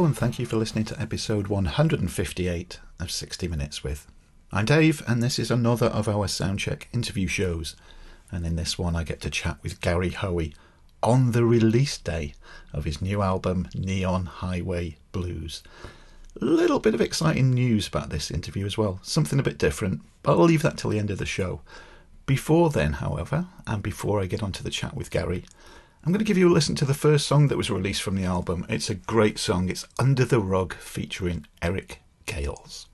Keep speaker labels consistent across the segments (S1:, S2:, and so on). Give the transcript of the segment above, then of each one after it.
S1: Hello, and thank you for listening to episode 158 of 60 Minutes with. I'm Dave, and this is another of our Soundcheck interview shows. And in this one, I get to chat with Gary Hoey on the release day of his new album, Neon Highway Blues. A little bit of exciting news about this interview as well, something a bit different, but I'll leave that till the end of the show. Before then, however, and before I get onto the chat with Gary, I'm going to give you a listen to the first song that was released from the album. It's a great song. It's Under the Rug featuring Eric Gales.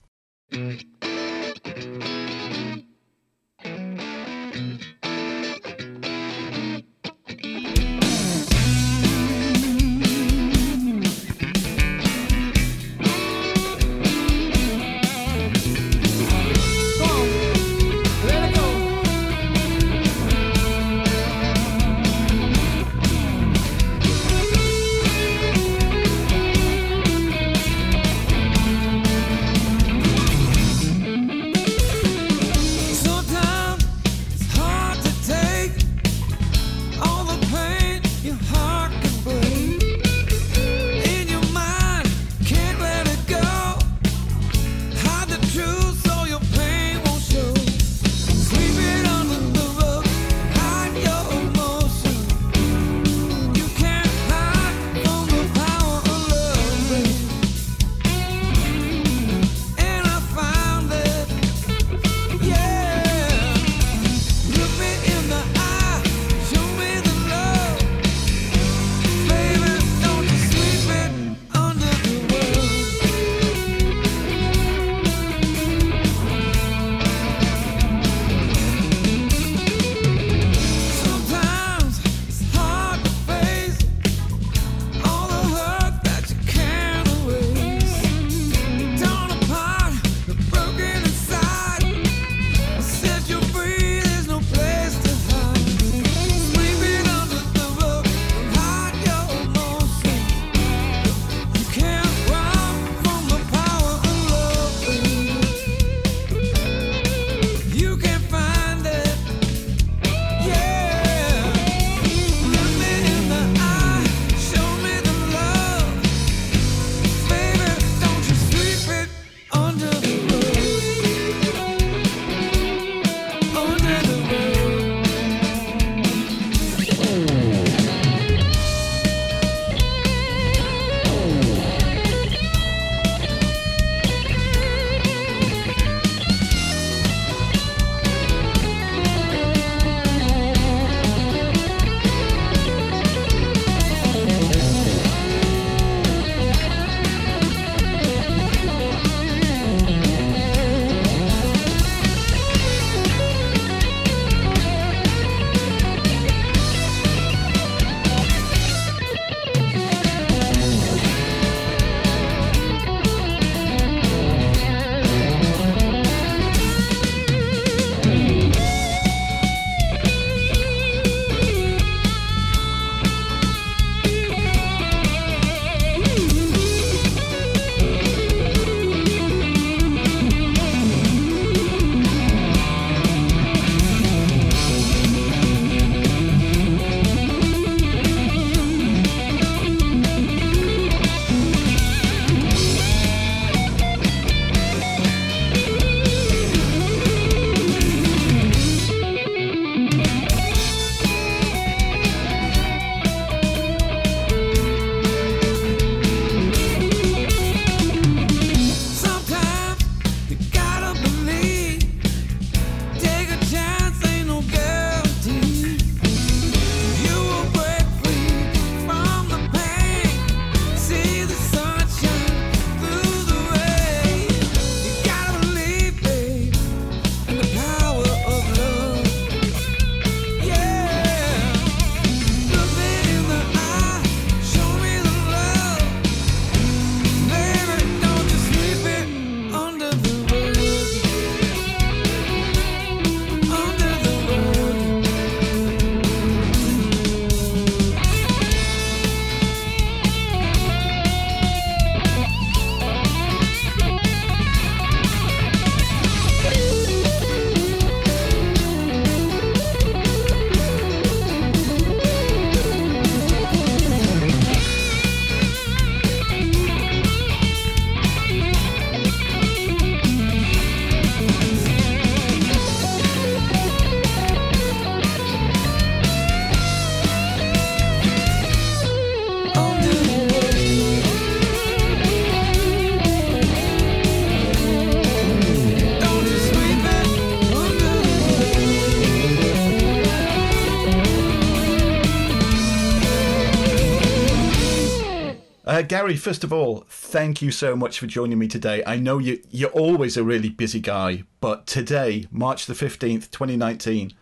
S1: Uh, Gary, first of all, thank you so much for joining me today. I know you, you're always a really busy guy, but today, March the 15th, 2019,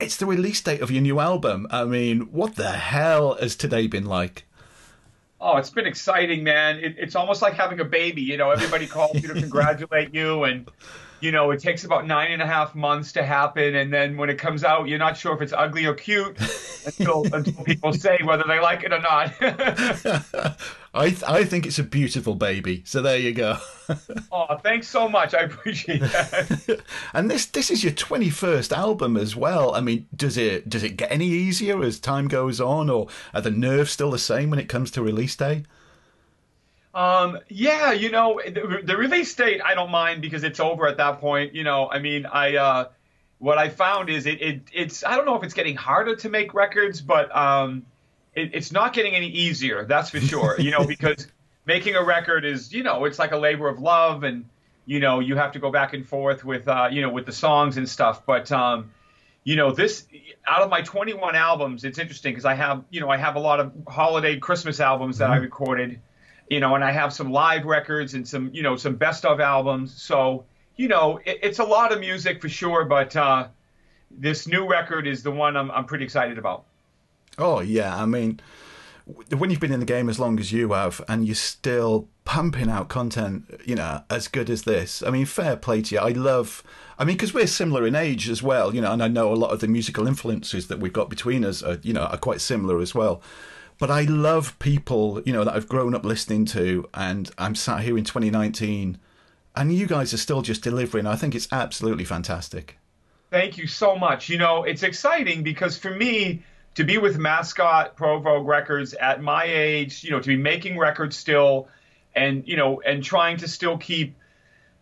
S1: it's the release date of your new album. I mean, what the hell has today been like?
S2: Oh, it's been exciting, man. It, it's almost like having a baby. You know, everybody calls you to congratulate you, and you know, it takes about nine and a half months to happen, and then when it comes out, you're not sure if it's ugly or cute until until people say whether they like it or not.
S1: I th- I think it's a beautiful baby. So there you go.
S2: oh, thanks so much. I appreciate that.
S1: and this this is your 21st album as well. I mean, does it does it get any easier as time goes on, or are the nerves still the same when it comes to release day?
S2: Um, yeah, you know, the, the, release date I don't mind because it's over at that point. You know, I mean, I uh, what I found is it, it it's I don't know if it's getting harder to make records, but um, it, it's not getting any easier. That's for sure. you know, because making a record is you know it's like a labor of love, and you know you have to go back and forth with uh, you know with the songs and stuff. But um, you know this out of my 21 albums, it's interesting because I have you know I have a lot of holiday Christmas albums that mm-hmm. I recorded you know, and I have some live records and some, you know, some best of albums. So, you know, it, it's a lot of music for sure, but uh, this new record is the one I'm, I'm pretty excited about.
S1: Oh, yeah. I mean, when you've been in the game as long as you have and you're still pumping out content, you know, as good as this, I mean, fair play to you. I love, I mean, because we're similar in age as well, you know, and I know a lot of the musical influences that we've got between us are, you know, are quite similar as well. But I love people, you know, that I've grown up listening to, and I'm sat here in 2019, and you guys are still just delivering. I think it's absolutely fantastic.
S2: Thank you so much. You know, it's exciting because for me, to be with Mascot Provogue Records at my age, you know, to be making records still, and you know, and trying to still keep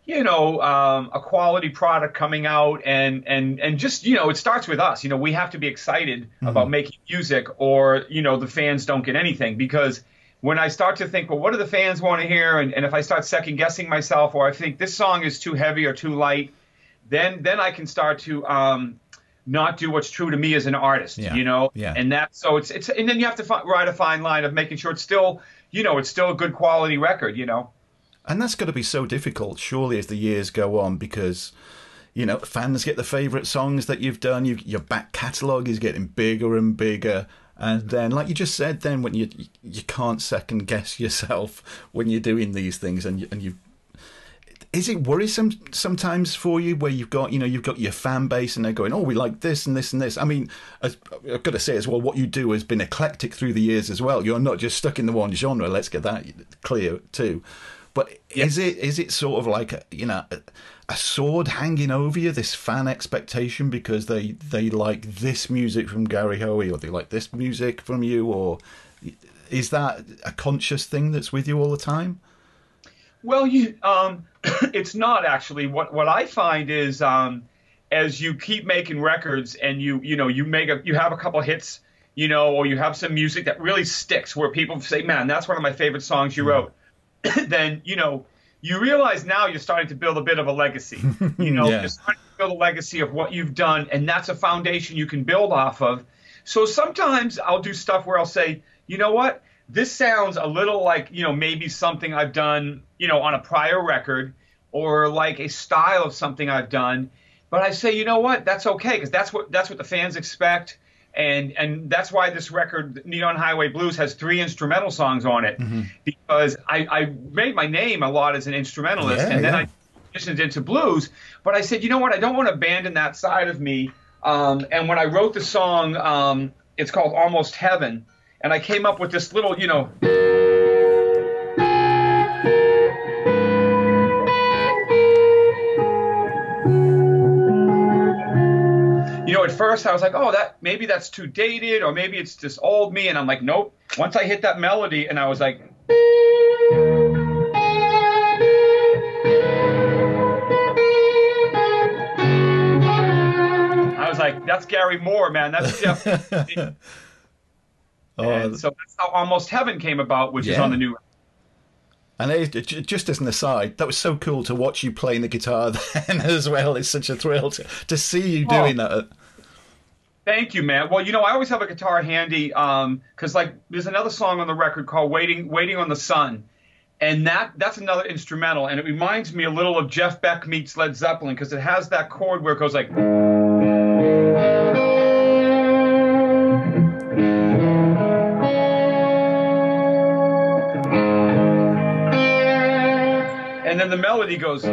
S2: you know, um, a quality product coming out and, and, and just, you know, it starts with us. You know, we have to be excited mm-hmm. about making music or, you know, the fans don't get anything because when I start to think, well, what do the fans want to hear? And, and if I start second guessing myself or I think this song is too heavy or too light, then, then I can start to, um, not do what's true to me as an artist, yeah. you know?
S1: Yeah.
S2: And that, so it's, it's, and then you have to fi- ride a fine line of making sure it's still, you know, it's still a good quality record, you know?
S1: And that's got to be so difficult, surely, as the years go on, because you know fans get the favourite songs that you've done. You, your back catalogue is getting bigger and bigger, and then, like you just said, then when you you can't second guess yourself when you're doing these things, and you, and you is it worrisome sometimes for you where you've got you know you've got your fan base and they're going oh we like this and this and this. I mean i've got to say as well what you do has been eclectic through the years as well. You're not just stuck in the one genre let's get that clear too but yep. is it is it sort of like a, you know a, a, sword hanging over you, this fan expectation because they they like this music from Gary Hoey or they like this music from you, or is that a conscious thing that's with you all the time?
S2: Well, you um, it's not actually. What what I find is um, as you keep making records and you you know you make a you have a couple hits you know, or you have some music that really sticks where people say, man, that's one of my favorite songs you mm. wrote. then you know you realize now you're starting to build a bit of a legacy. You know, yeah. you're starting to build a legacy of what you've done, and that's a foundation you can build off of. So sometimes I'll do stuff where I'll say, you know what, this sounds a little like you know maybe something I've done you know on a prior record, or like a style of something I've done. But I say, you know what, that's okay because that's what that's what the fans expect and and that's why this record neon highway blues has three instrumental songs on it mm-hmm. because I, I made my name a lot as an instrumentalist yeah, and then yeah. i transitioned into blues but i said you know what i don't want to abandon that side of me um, and when i wrote the song um, it's called almost heaven and i came up with this little you know first I was like, oh, that maybe that's too dated, or maybe it's just old me. And I'm like, nope. Once I hit that melody, and I was like. I was like, that's Gary Moore, man. That's Jeff. oh, and so that's how Almost Heaven came about, which yeah. is on the new
S1: and it, just as an aside, that was so cool to watch you playing the guitar then as well. It's such a thrill to, to see you oh. doing oh. that
S2: Thank you, man. Well, you know, I always have a guitar handy because, um, like, there's another song on the record called "Waiting, Waiting on the Sun," and that that's another instrumental, and it reminds me a little of Jeff Beck meets Led Zeppelin because it has that chord where it goes like. And then the melody goes.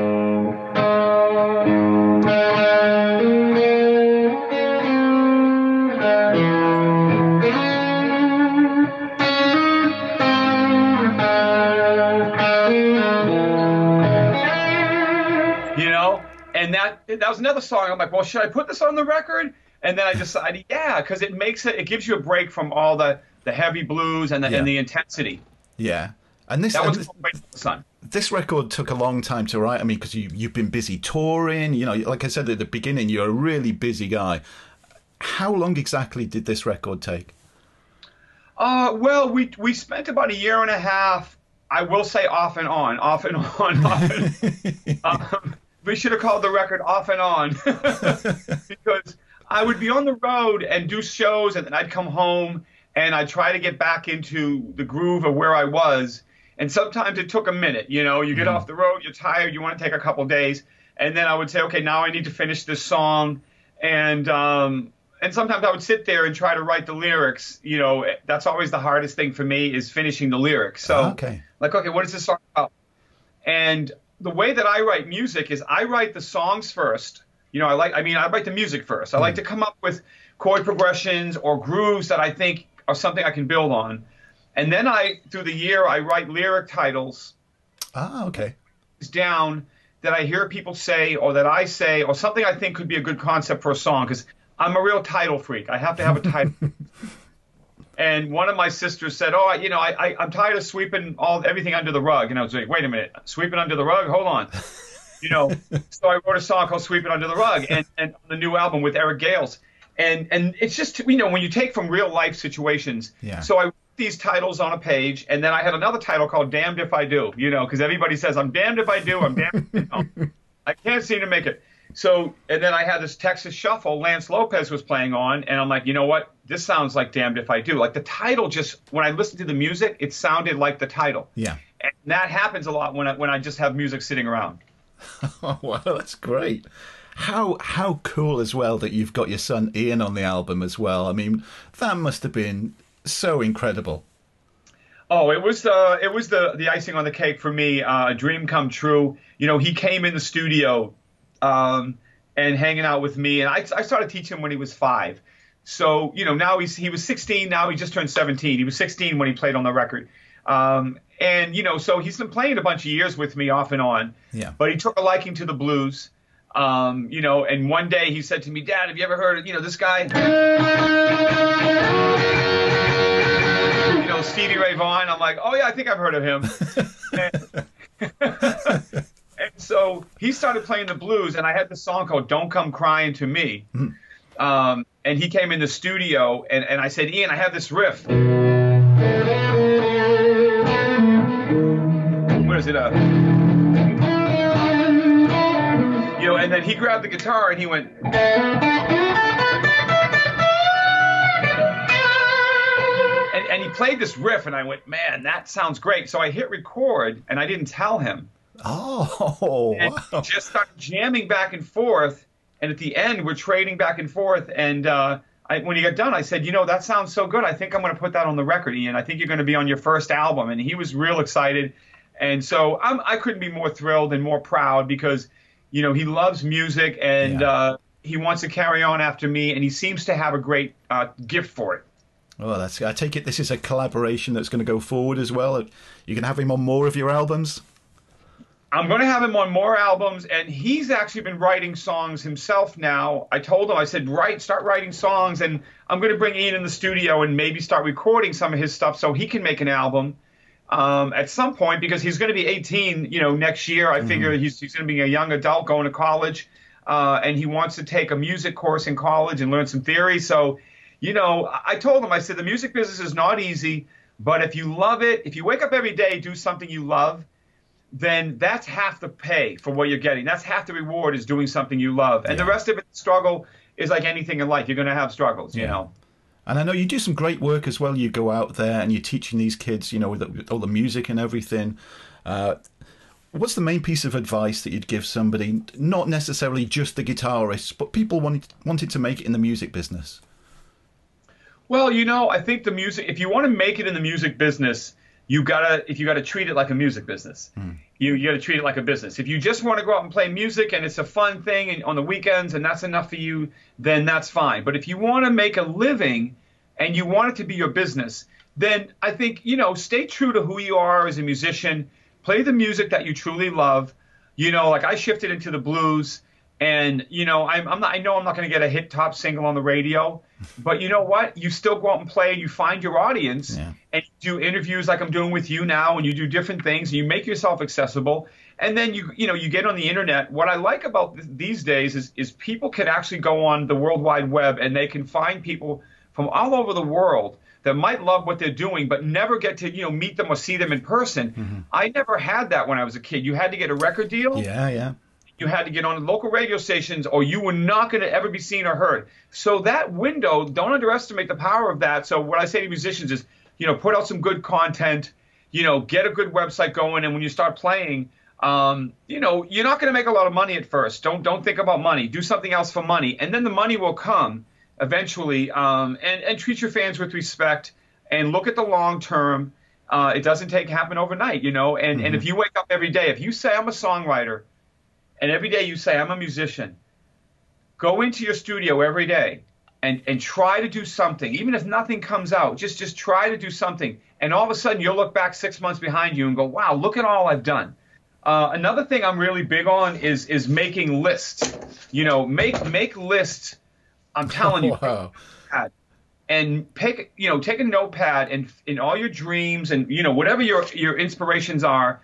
S2: That was another song. I'm like, well, should I put this on the record? And then I decided, yeah, because it makes it, it gives you a break from all the, the heavy blues and the, yeah. and the intensity.
S1: Yeah. And this,
S2: that was
S1: this, this record took a long time to write. I mean, because you, you've been busy touring, you know, like I said at the beginning, you're a really busy guy. How long exactly did this record take?
S2: Uh, well, we, we spent about a year and a half I will say off and on, off and on, off and, um, we should have called the record off and on because I would be on the road and do shows, and then I'd come home and I'd try to get back into the groove of where I was. And sometimes it took a minute. You know, you get mm-hmm. off the road, you're tired, you want to take a couple days, and then I would say, okay, now I need to finish this song, and um, and sometimes I would sit there and try to write the lyrics. You know, that's always the hardest thing for me is finishing the lyrics. So,
S1: okay.
S2: like, okay, what is this song about? And the way that I write music is I write the songs first. You know, I like, I mean, I write the music first. I like hmm. to come up with chord progressions or grooves that I think are something I can build on. And then I, through the year, I write lyric titles.
S1: Ah, okay.
S2: Down that I hear people say or that I say or something I think could be a good concept for a song because I'm a real title freak. I have to have a title. And one of my sisters said, "Oh, you know, I, I am tired of sweeping all everything under the rug." And I was like, "Wait a minute, sweeping under the rug? Hold on." You know, so I wrote a song called "Sweeping Under the Rug" and, and on the new album with Eric Gales. And and it's just you know when you take from real life situations.
S1: Yeah.
S2: So I wrote these titles on a page, and then I had another title called "Damned If I Do." You know, because everybody says I'm damned if I do, I'm damned. If I, don't. I can't seem to make it. So, and then I had this Texas Shuffle Lance Lopez was playing on, and I'm like, you know what? This sounds like Damned If I Do. Like the title just, when I listened to the music, it sounded like the title.
S1: Yeah.
S2: And that happens a lot when I, when I just have music sitting around.
S1: oh, wow, that's great. How how cool as well that you've got your son Ian on the album as well. I mean, that must have been so incredible.
S2: Oh, it was uh, it was the the icing on the cake for me. Uh, a dream come true. You know, he came in the studio um, and hanging out with me. And I, I started teaching him when he was five. So, you know, now he's, he was 16. Now he just turned 17. He was 16 when he played on the record. Um, and, you know, so he's been playing a bunch of years with me off and on.
S1: Yeah.
S2: But he took a liking to the blues. Um, you know, and one day he said to me, Dad, have you ever heard of, you know, this guy? You know, Stevie Ray Vaughan. I'm like, oh, yeah, I think I've heard of him. So he started playing the blues, and I had the song called "Don't Come Crying to Me." Mm. Um, and he came in the studio, and, and I said, "Ian, I have this riff." What is it? Uh, you know, and then he grabbed the guitar and he went. And, and he played this riff, and I went, man, that sounds great. So I hit record, and I didn't tell him.
S1: Oh,
S2: and wow. just start jamming back and forth. And at the end, we're trading back and forth. And uh, I, when he got done, I said, you know, that sounds so good. I think I'm going to put that on the record, Ian. I think you're going to be on your first album. And he was real excited. And so I'm, I could not be more thrilled and more proud because, you know, he loves music and yeah. uh, he wants to carry on after me. And he seems to have a great uh, gift for it.
S1: Well, that's. I take it this is a collaboration that's going to go forward as well. You can have him on more of your albums.
S2: I'm going to have him on more albums, and he's actually been writing songs himself now. I told him, I said, write, start writing songs, and I'm going to bring Ian in the studio and maybe start recording some of his stuff so he can make an album um, at some point because he's going to be 18, you know, next year. I mm-hmm. figure he's, he's going to be a young adult going to college, uh, and he wants to take a music course in college and learn some theory. So, you know, I told him, I said, the music business is not easy, but if you love it, if you wake up every day, do something you love then that's half the pay for what you're getting. That's half the reward is doing something you love. And yeah. the rest of it, struggle is like anything in life. You're going to have struggles, you know.
S1: And I know you do some great work as well. You go out there and you're teaching these kids, you know, with, with all the music and everything. Uh, what's the main piece of advice that you'd give somebody, not necessarily just the guitarists, but people wanting wanted to make it in the music business?
S2: Well, you know, I think the music. If you want to make it in the music business, you gotta if you gotta treat it like a music business. Hmm. You you gotta treat it like a business. If you just want to go out and play music and it's a fun thing and on the weekends and that's enough for you, then that's fine. But if you want to make a living and you want it to be your business, then I think you know stay true to who you are as a musician. Play the music that you truly love. You know, like I shifted into the blues. And you know, I'm, I'm not. I know I'm not going to get a hit top single on the radio, but you know what? You still go out and play, and you find your audience,
S1: Yeah.
S2: and you do interviews like I'm doing with you now, and you do different things, and you make yourself accessible, and then you you know you get on the internet. What I like about th- these days is is people can actually go on the World Wide Web, and they can find people from all over the world that might love what they're doing, but never get to you know meet them or see them in person. Mm-hmm. I never had that when I was a kid. You had to get a record deal
S1: Yeah, yeah.
S2: You had to get on local radio stations or you were not going to ever be seen or heard. So that window, don't underestimate the power of that. So what I say to musicians is, you know, put out some good content, you know, get a good website going, and when you start playing, um, you know, you're not going to make a lot of money at first. Don't don't think about money. Do something else for money, and then the money will come eventually. Um, and and treat your fans with respect and look at the long term. Uh, it doesn't take happen overnight, you know. And and if you wake up every day, if you say I'm a songwriter and every day you say, I'm a musician, go into your studio every day and, and try to do something. Even if nothing comes out, just, just try to do something. And all of a sudden, you'll look back six months behind you and go, wow, look at all I've done. Uh, another thing I'm really big on is is making lists. You know, make make lists. I'm telling you,
S1: Wow.
S2: and pick you know take a notepad and in all your dreams and you know whatever your your inspirations are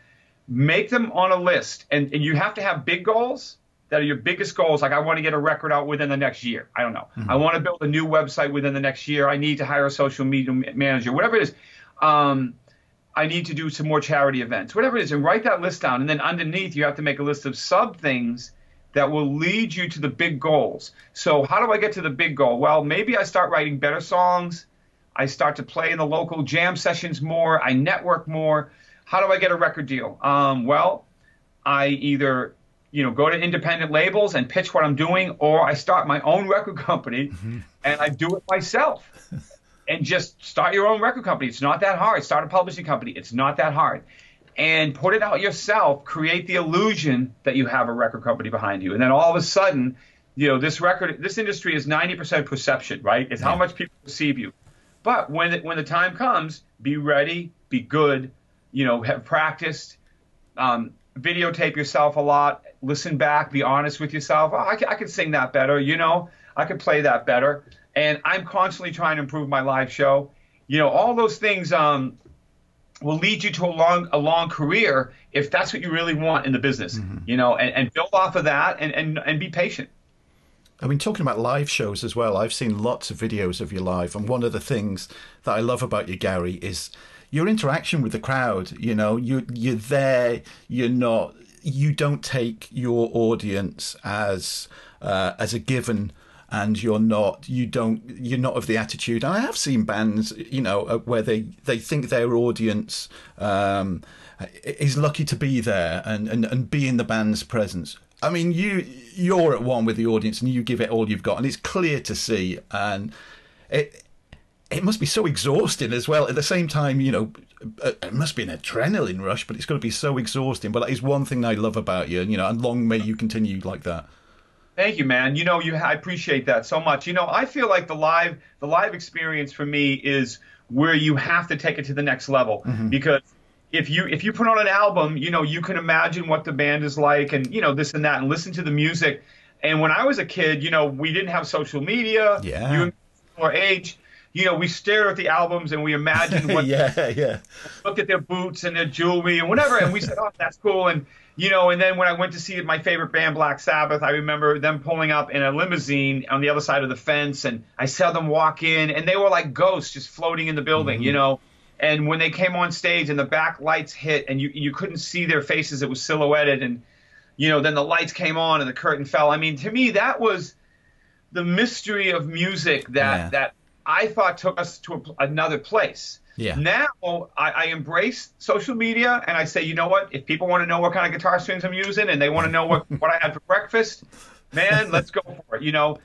S2: make them on a list and, and you have to have big goals that are your biggest goals like i want to get a record out within the next year i don't know i want to build a new website within the next year i need to hire a social media manager whatever it is um, i need to do some more charity events whatever it is and write that list down and then underneath you have to make a list of sub things that will lead you to the big goals. So, how do I get to the big goal? Well, maybe I start writing better songs. I start to play in the local jam sessions more. I network more. How do I get a record deal? Um, well, I either you know go to independent labels and pitch what I'm doing, or I start my own record company and I do it myself. and just start your own record company. It's not that hard. Start a publishing company. It's not that hard and put it out yourself, create the illusion that you have a record company behind you. And then all of a sudden, you know, this record, this industry is 90% perception, right? It's how much people perceive you. But when it, when the time comes, be ready, be good, you know, have practiced, um, videotape yourself a lot, listen back, be honest with yourself. Oh, I, can, I could sing that better, you know, I could play that better. And I'm constantly trying to improve my live show. You know, all those things, um, will lead you to a long a long career if that's what you really want in the business you know and, and build off of that and, and and be patient
S1: I mean, talking about live shows as well, I've seen lots of videos of you live, and one of the things that I love about you, Gary, is your interaction with the crowd. You know, you you're there. You're not. You don't take your audience as uh, as a given, and you're not. You don't. You're not of the attitude. And I have seen bands, you know, uh, where they they think their audience. Um, is lucky to be there and, and, and be in the band's presence. I mean, you you're at one with the audience and you give it all you've got, and it's clear to see. And it it must be so exhausting as well. At the same time, you know, uh, it must be an adrenaline rush, but it's got to be so exhausting. But that is one thing I love about you, and you know, and long may you continue like that.
S2: Thank you, man. You know, you I appreciate that so much. You know, I feel like the live the live experience for me is where you have to take it to the next level because if you if you put on an album, you know, you can imagine what the band is like and you know this and that and listen to the music. And when I was a kid, you know, we didn't have social media.
S1: Yeah.
S2: You or age. You know, we stare at the albums and we imagine what
S1: yeah, yeah.
S2: look at their boots and their jewelry and whatever. And we said, oh, that's cool. And, you know, and then when I went to see my favorite band, Black Sabbath, I remember them pulling up in a limousine on the other side of the fence. And I saw them walk in and they were like ghosts just floating in the building, mm-hmm. you know. And when they came on stage and the back lights hit and you, you couldn't see their faces, it was silhouetted. And, you know, then the lights came on and the curtain fell. I mean, to me, that was the mystery of music that
S1: Yeah.
S2: that I thought took us to a, another place.
S1: Yeah.
S2: Now I, I embrace social media and I say, you know what? If people want to know what kind of guitar strings I'm using and they want to know what, what I had for breakfast, man, let's go for it. You know.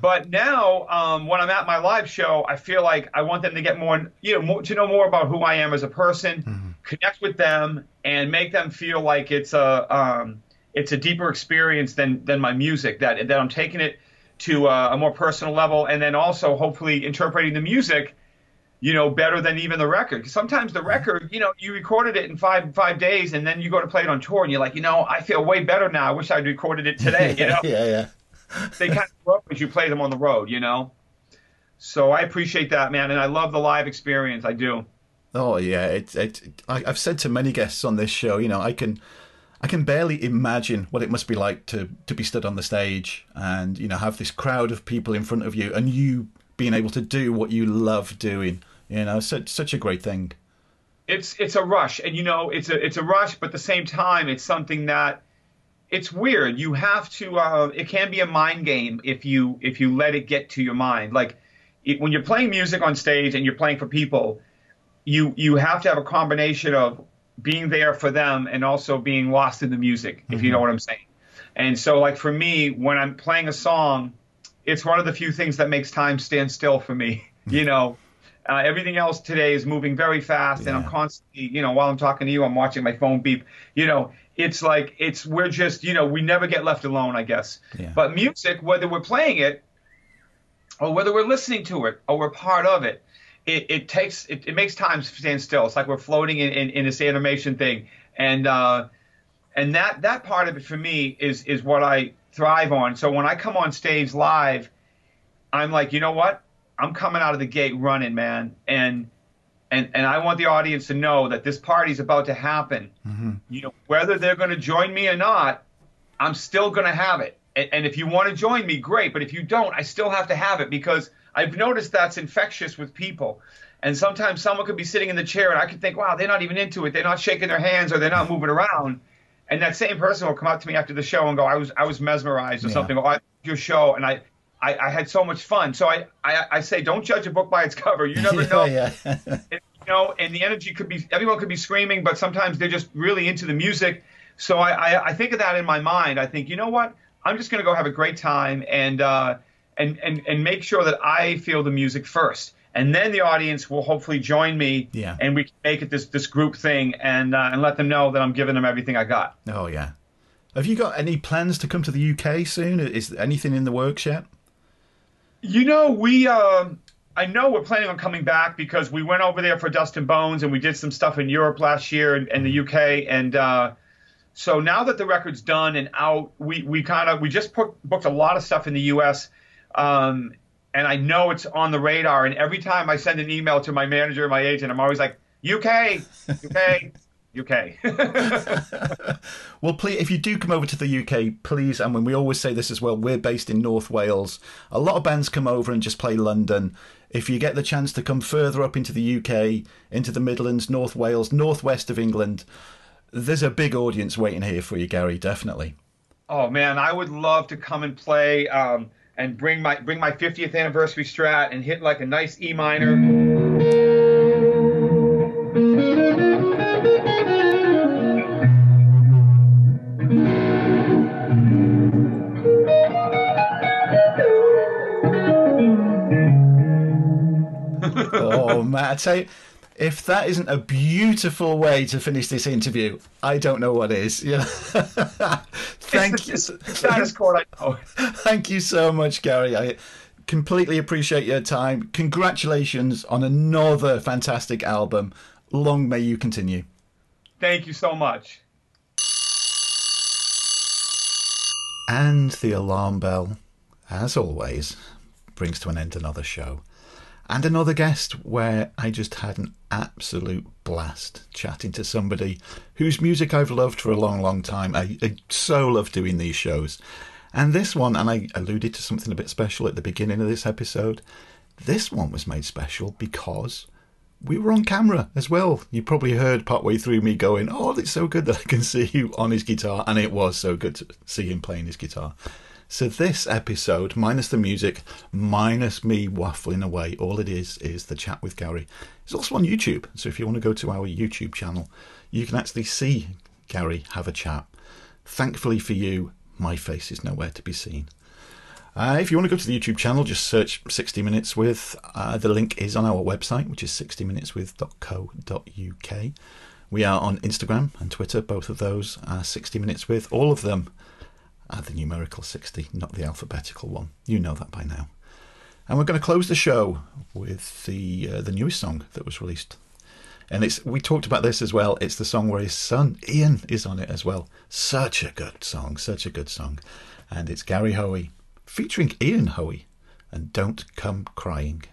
S2: But now, um, when I'm at my live show, I feel like I want them to get more, you know, more, to know more about who I am as a person, connect with them, and make them feel like it's a um, it's a deeper experience than than my music. That that I'm taking it to a, a more personal level, and then also hopefully interpreting the music, you know, better than even the record. 'Cause sometimes the record, you know, you recorded it in five five days, and then you go to play it on tour, and you're like, you know, I feel way better now. I wish I'd recorded it today. You know,
S1: yeah, yeah.
S2: they kind of grow as you play them on the road. You know. So I appreciate that, man, and I love the live experience. I do.
S1: Oh yeah, it, it, I, I've said to many guests on this show, you know, I can, I can barely imagine what it must be like to to be stood on the stage and you know have this crowd of people in front of you and you being able to do what you love doing. You know, such such a great thing.
S2: it's it's a rush and you know it's a it's a rush but at the same time it's something that it's weird you have to uh, it can be a mind game if you if you let it get to your mind like it, when you're playing music on stage and you're playing for people you you have to have a combination of being there for them and also being lost in the music if you know what i'm saying and so like for me when i'm playing a song it's one of the few things that makes time stand still for me you know uh, everything else today is moving very fast, and I'm constantly, you know, while I'm talking to you, I'm watching my phone beep. You know, it's like it's we're just, you know, we never get left alone, I guess.
S1: Yeah.
S2: But music, whether we're playing it, or whether we're listening to it, or we're part of it, it, it takes it, it makes time stand still. It's like we're floating in, in, in this animation thing, and uh, and that that part of it for me is is what I thrive on. So when I come on stage live, I'm like, you know what? I'm coming out of the gate running, man, and and and I want the audience to know that this party's about to happen. You know, whether they're going to join me or not, I'm still going to have it. And, and if you want to join me, great. But if you don't, I still have to have it because I've noticed that's infectious with people. And sometimes someone could be sitting in the chair and I could think, wow, they're not even into it. They're not shaking their hands or they're not moving around. And that same person will come up to me after the show and go, I was I was mesmerized or
S1: Yeah.
S2: something. Or I your show and I, I, I had so much fun. So I, I, I say, don't judge a book by its cover. You never know
S1: yeah, yeah.
S2: you know, and the energy could be everyone could be screaming, but sometimes they're just really into the music. So I, I, I think of that in my mind. I think, you know what? I'm just going to go have a great time and uh, and and and make sure that I feel the music first, and then the audience will hopefully join me,
S1: Yeah.
S2: and we can make it this this group thing, and uh, and let them know that I'm giving them everything I got.
S1: Oh yeah. Have you got any plans to come to the UK soon? Is anything in the works yet?
S2: You know, we um I know we're planning on coming back because we went over there for Dust and Bones and we did some stuff in Europe last year and, and the UK and uh, so now that the record's done and out, we we kind of we just put, booked a lot of stuff in the US. Um, and I know it's on the radar. And every time I send an email to my manager, my agent, I'm always like, UK, UK, UK.
S1: Well, please, if you do come over to the UK, please, and when we always say this as well, we're based in North Wales. A lot of bands come over and just play London. If you get the chance to come further up into the UK, into the Midlands, North Wales, northwest of England, there's a big audience waiting here for you, Gary. Definitely.
S2: Oh man, I would love to come and play um, and bring my bring my 50th anniversary Strat and hit like a nice E minor.
S1: oh Matt, I if that isn't a beautiful way to finish this interview, I don't know what is. Yeah. Thank you.
S2: The, it's the I know.
S1: Oh, thank you so much, Gary. I completely appreciate your time. Congratulations on another fantastic album. Long may you continue.
S2: Thank you so much.
S1: And the alarm bell, as always, brings to an end another show. And another guest where I just had an absolute blast chatting to somebody whose music I've loved for a long, long time. I, I so love doing these shows. And this one, and I alluded to something a bit special at the beginning of this episode, this one was made special because we were on camera as well. You probably heard partway through me going, Oh, it's so good that I can see you on his guitar. And it was so good to see him playing his guitar. So this episode, minus the music, minus me waffling away, all it is is the chat with Gary. It's also on YouTube. So if you want to go to our YouTube channel, you can actually see Gary have a chat. Thankfully for you, my face is nowhere to be seen. Uh, if you want to go to the YouTube channel, just search 60 Minutes with. Uh, the link is on our website, which is 60minuteswith.co.uk. We are on Instagram and Twitter, both of those are 60 Minutes with. All of them are the numerical 60, not the alphabetical one. You know that by now. And we're going to close the show with the uh, the newest song that was released. And it's we talked about this as well. It's the song where his son Ian is on it as well. Such a good song, such a good song. And it's Gary Hoey featuring Ian Hoey and Don't Come Crying.